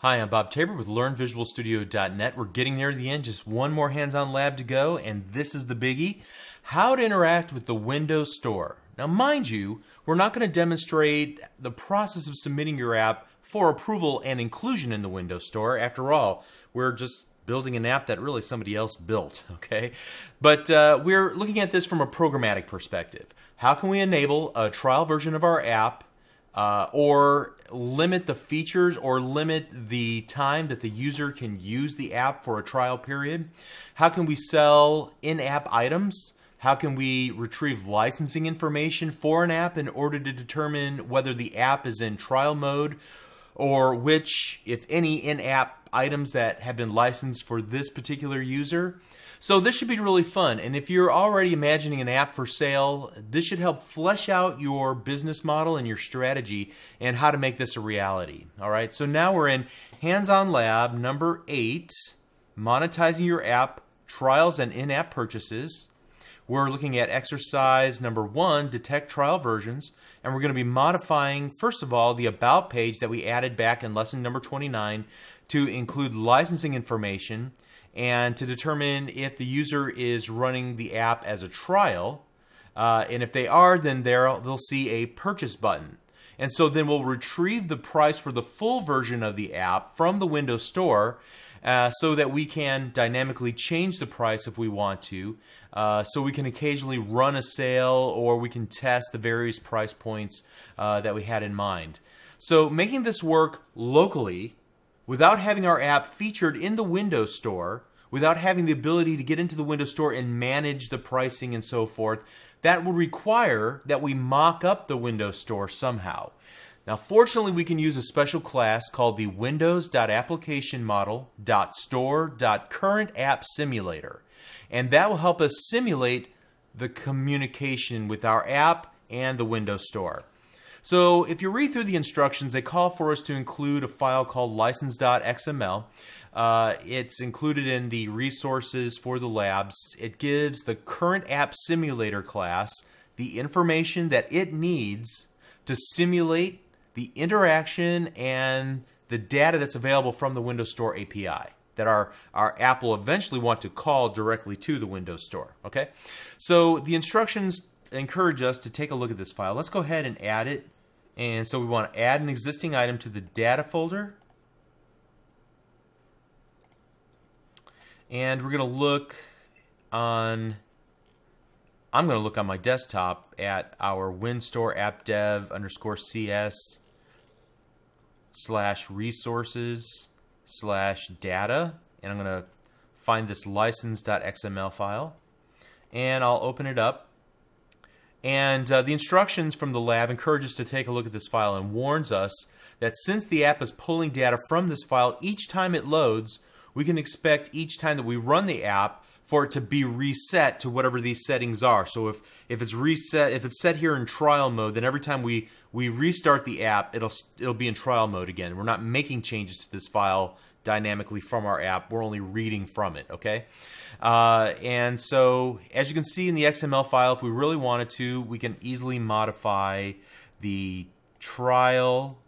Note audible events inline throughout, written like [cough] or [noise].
Hi, I'm Bob Tabor with LearnVisualStudio.net. We're getting near the end, just one more hands-on lab to go, and this is the biggie, how to interact with the Windows Store. Now, mind you, we're not going to demonstrate the process of submitting your app for approval and inclusion in the Windows Store. After all, we're just building an app that really somebody else built, [laughs] okay? But uh, we're looking at this from a programmatic perspective. How can we enable a trial version of our app uh, or limit the features or limit the time that the user can use the app for a trial period? How can we sell in app items? How can we retrieve licensing information for an app in order to determine whether the app is in trial mode or which, if any, in app items that have been licensed for this particular user? So this should be really fun. And if you're already imagining an app for sale, this should help flesh out your business model and your strategy and how to make this a reality. All right. So now we're in hands-on lab number eight, monetizing your app, trials and in-app purchases. We're looking at exercise number one, detect trial versions, and we're going to be modifying, first of all, the about page that we added back in lesson number 29 to include licensing information and to determine if the user is running the app as a trial. Uh, and if they are, then they'll see a purchase button. And so then we'll retrieve the price for the full version of the app from the Windows Store uh, so that we can dynamically change the price if we want to. Uh, so we can occasionally run a sale or we can test the various price points uh, that we had in mind. So making this work locally without having our app featured in the Windows Store, without having the ability to get into the Windows Store and manage the pricing and so forth, that would require that we mock up the Windows Store somehow. Now, fortunately, we can use a special class called the Windows.ApplicationModel.Store.CurrentAppSimulator. And that will help us simulate the communication with our app and the Windows Store. So if you read through the instructions, they call for us to include a file called license.xml. Uh, it's included in the resources for the labs. It gives the current app simulator class the information that it needs to simulate the interaction and the data that's available from the Windows Store API that our, our app will eventually want to call directly to the Windows Store. Okay, so the instructions encourage us to take a look at this file. Let's go ahead and add it and so we want to add an existing item to the data folder. And we're going to look on, I'm going to look on my desktop at our WinStore app dev underscore CS slash resources slash data. And I'm going to find this license.xml file. And I'll open it up. And uh, the instructions from the lab encourage us to take a look at this file and warns us that since the app is pulling data from this file each time it loads, we can expect each time that we run the app for it to be reset to whatever these settings are. So if, if it's reset, if it's set here in trial mode, then every time we, we restart the app, it'll, it'll be in trial mode again. We're not making changes to this file dynamically from our app. We're only reading from it, okay? Uh, and so, as you can see in the XML file, if we really wanted to, we can easily modify the trial.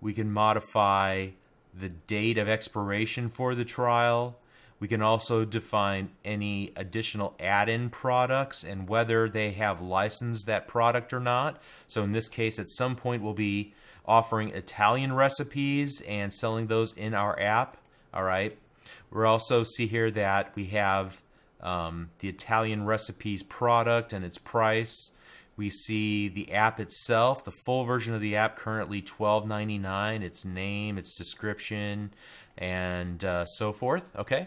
We can modify the date of expiration for the trial. We can also define any additional add-in products and whether they have licensed that product or not. So in this case, at some point, we'll be offering Italian recipes and selling those in our app. All right. We also see here that we have um, the Italian recipes product and its price. We see the app itself, the full version of the app currently $12.99, its name, its description, and uh, so forth. Okay.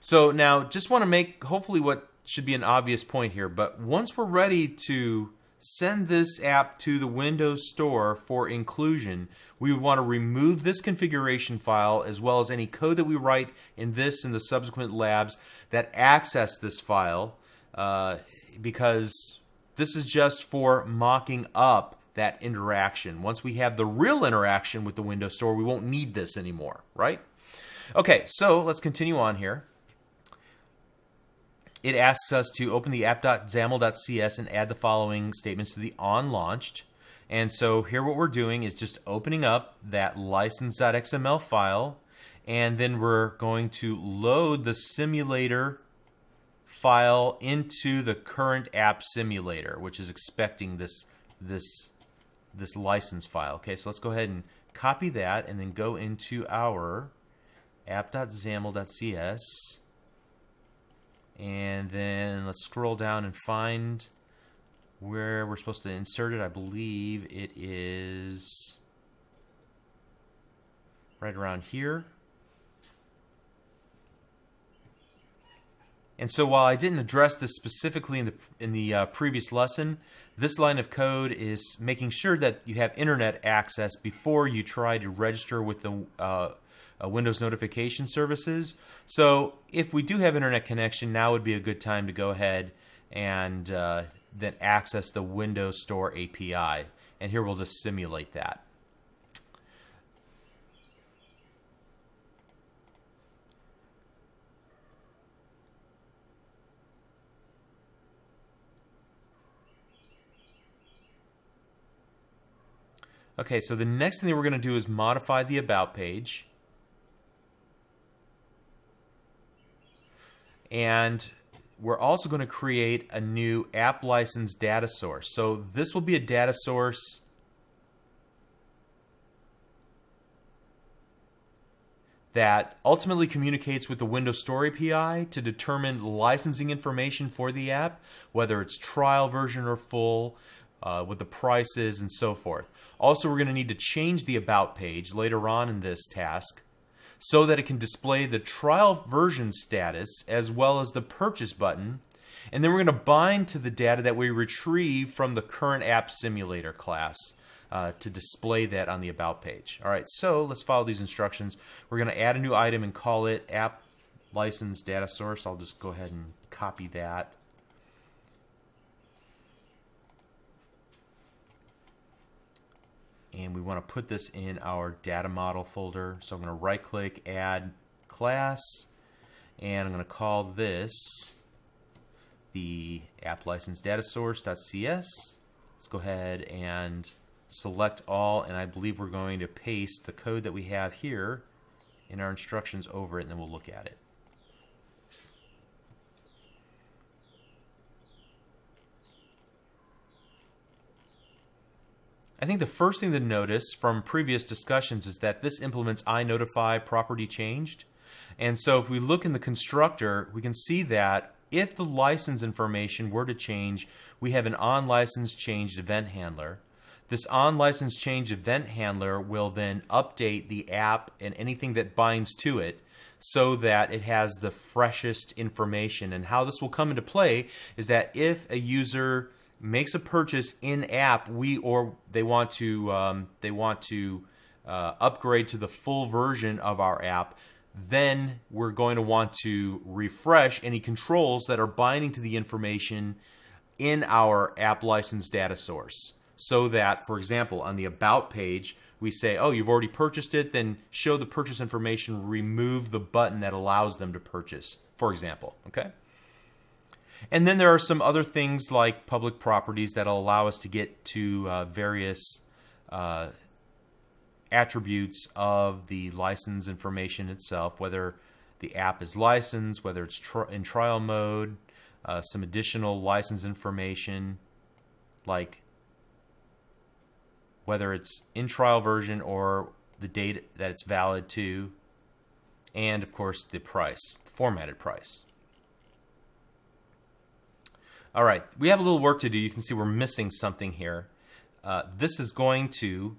So now just want to make hopefully what should be an obvious point here, but once we're ready to send this app to the Windows Store for inclusion, we would want to remove this configuration file as well as any code that we write in this and the subsequent labs that access this file uh, because this is just for mocking up that interaction. Once we have the real interaction with the Windows Store, we won't need this anymore, right? Okay, so let's continue on here it asks us to open the app.xaml.cs and add the following statements to the on launched. And so here what we're doing is just opening up that license.xml file and then we're going to load the simulator file into the current app simulator, which is expecting this this this license file. Okay, so let's go ahead and copy that and then go into our app.xaml.cs and then let's scroll down and find where we're supposed to insert it. I believe it is right around here. And so while I didn't address this specifically in the in the uh, previous lesson, this line of code is making sure that you have internet access before you try to register with the uh, uh, Windows notification services. So if we do have internet connection, now would be a good time to go ahead and uh, then access the Windows Store API. And here we'll just simulate that. Okay, so the next thing that we're going to do is modify the About page. And we're also going to create a new app license data source. So this will be a data source that ultimately communicates with the Windows Store API to determine licensing information for the app, whether it's trial version or full, uh, what the price is, and so forth. Also, we're going to need to change the About page later on in this task so that it can display the trial version status as well as the purchase button. And then we're going to bind to the data that we retrieve from the current app simulator class uh, to display that on the About page. All right, so let's follow these instructions. We're going to add a new item and call it app license data source. I'll just go ahead and copy that. And we want to put this in our data model folder. So I'm going to right click, add class, and I'm going to call this the app license data source.cs. Let's go ahead and select all, and I believe we're going to paste the code that we have here in our instructions over it, and then we'll look at it. I think the first thing to notice from previous discussions is that this implements iNotify property changed. And so if we look in the constructor, we can see that if the license information were to change, we have an on-license changed event handler. This on-license changed event handler will then update the app and anything that binds to it so that it has the freshest information. And how this will come into play is that if a user makes a purchase in app, we or they want to um, they want to uh, upgrade to the full version of our app, then we're going to want to refresh any controls that are binding to the information in our app license data source. So that, for example, on the About page, we say, oh, you've already purchased it, then show the purchase information, remove the button that allows them to purchase, for example. Okay? And then there are some other things like public properties that will allow us to get to uh, various uh, attributes of the license information itself, whether the app is licensed, whether it's tri- in trial mode, uh, some additional license information like whether it's in trial version or the date that it's valid to, and of course the price, the formatted price. All right, we have a little work to do. You can see we're missing something here. Uh, this is going to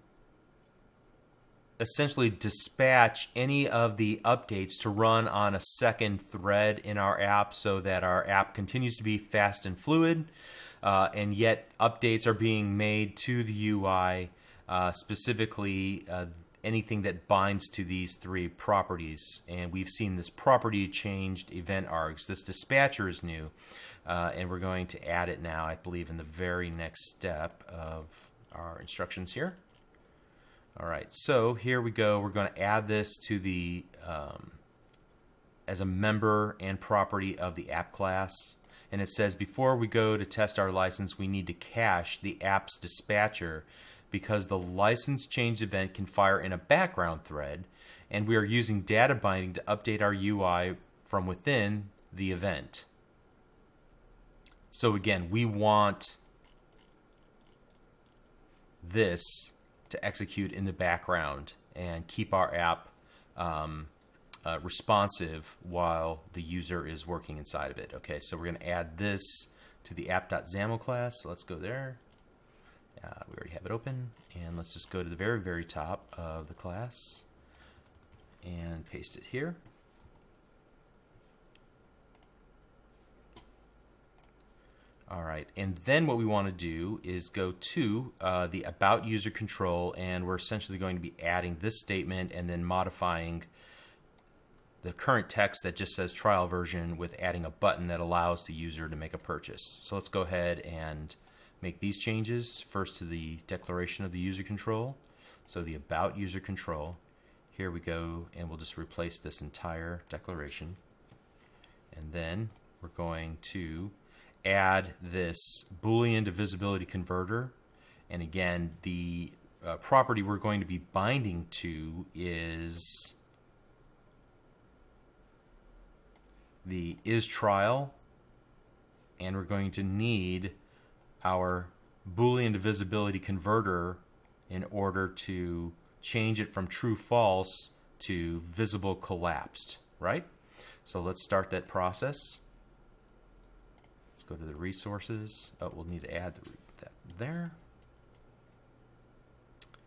essentially dispatch any of the updates to run on a second thread in our app so that our app continues to be fast and fluid, uh, and yet updates are being made to the UI, uh, specifically uh, anything that binds to these three properties. And we've seen this property changed event args. This dispatcher is new. Uh, and we're going to add it now, I believe, in the very next step of our instructions here. All right, so here we go. We're going to add this to the um, as a member and property of the app class. And it says before we go to test our license, we need to cache the app's dispatcher because the license change event can fire in a background thread, and we are using data binding to update our UI from within the event. So again, we want this to execute in the background and keep our app um, uh, responsive while the user is working inside of it. Okay, so we're going to add this to the app.xaml class. So let's go there. Uh, we already have it open. And let's just go to the very, very top of the class and paste it here. All right, and then what we want to do is go to uh, the about user control, and we're essentially going to be adding this statement and then modifying the current text that just says trial version with adding a button that allows the user to make a purchase. So let's go ahead and make these changes. First to the declaration of the user control. So the about user control. Here we go, and we'll just replace this entire declaration. And then we're going to add this Boolean to visibility converter. And again, the uh, property we're going to be binding to is the is trial. And we're going to need our Boolean to visibility converter in order to change it from true false to visible collapsed, right? So let's start that process. Let's go to the resources. Oh, we'll need to add that there.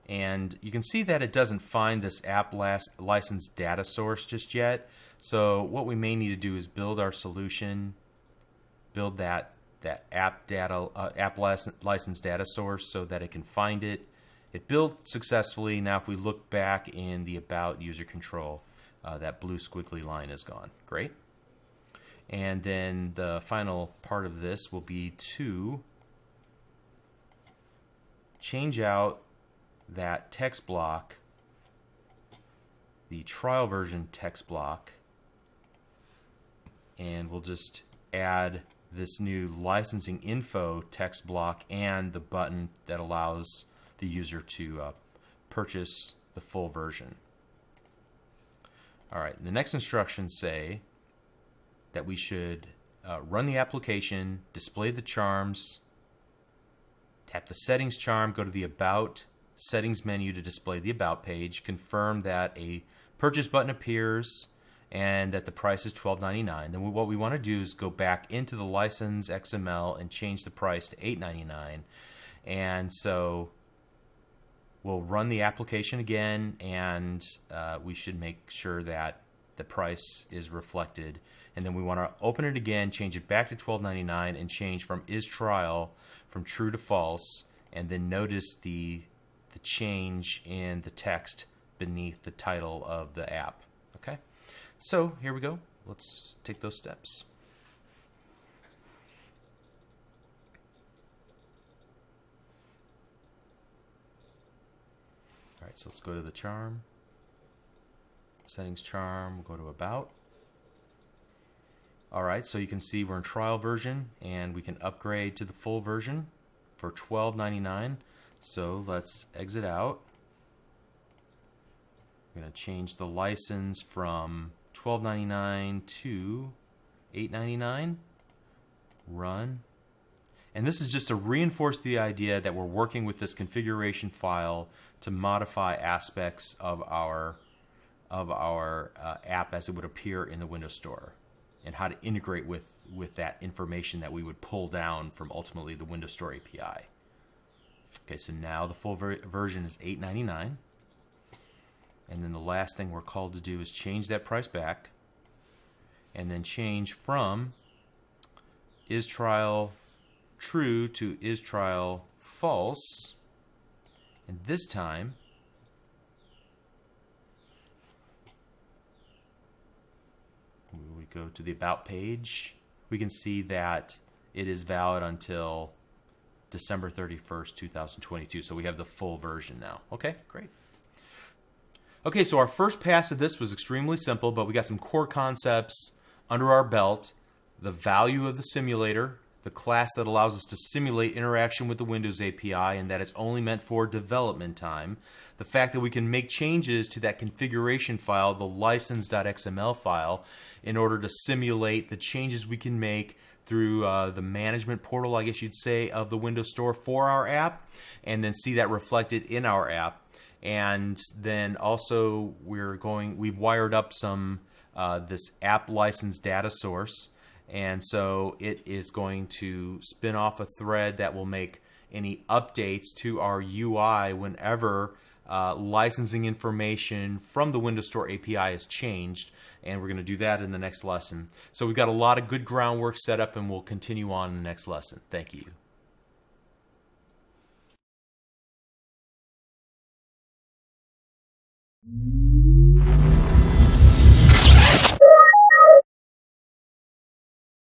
And you can see that it doesn't find this app license data source just yet. So what we may need to do is build our solution, build that that app data uh, app license data source so that it can find it. It built successfully. Now, if we look back in the about user control, uh, that blue squiggly line is gone. Great. And then the final part of this will be to change out that text block, the trial version text block, and we'll just add this new licensing info text block and the button that allows the user to uh, purchase the full version. All right, the next instructions say that we should uh, run the application, display the charms, tap the settings charm, go to the about settings menu to display the about page, confirm that a purchase button appears and that the price is $12.99. Then what we want to do is go back into the license XML and change the price to $8.99. And so we'll run the application again and uh, we should make sure that the price is reflected and then we want to open it again, change it back to 12.99 and change from is trial from true to false and then notice the the change in the text beneath the title of the app. So, here we go. Let's take those steps. All right, so let's go to the charm. Settings charm, go to about. All right, so you can see we're in trial version and we can upgrade to the full version for $12.99. So let's exit out. I'm going to change the license from $12.99 to $8.99. Run. And this is just to reinforce the idea that we're working with this configuration file to modify aspects of our of our uh, app as it would appear in the Windows Store and how to integrate with, with that information that we would pull down from ultimately the Windows Store API. Okay, so now the full ver version is $8.99. And then the last thing we're called to do is change that price back and then change from is trial true to is trial false. And this time, we go to the About page, we can see that it is valid until December 31st, 2022. So we have the full version now. Okay, great. Okay, so our first pass of this was extremely simple, but we got some core concepts under our belt. The value of the simulator, the class that allows us to simulate interaction with the Windows API and that it's only meant for development time, the fact that we can make changes to that configuration file, the license.xml file, in order to simulate the changes we can make through uh, the management portal, I guess you'd say, of the Windows Store for our app, and then see that reflected in our app. And then also we're going, we've wired up some uh, this app license data source and so it is going to spin off a thread that will make any updates to our UI whenever uh, licensing information from the Windows Store API is changed. And we're going to do that in the next lesson. So we've got a lot of good groundwork set up, and we'll continue on in the next lesson. Thank you. Mm-hmm.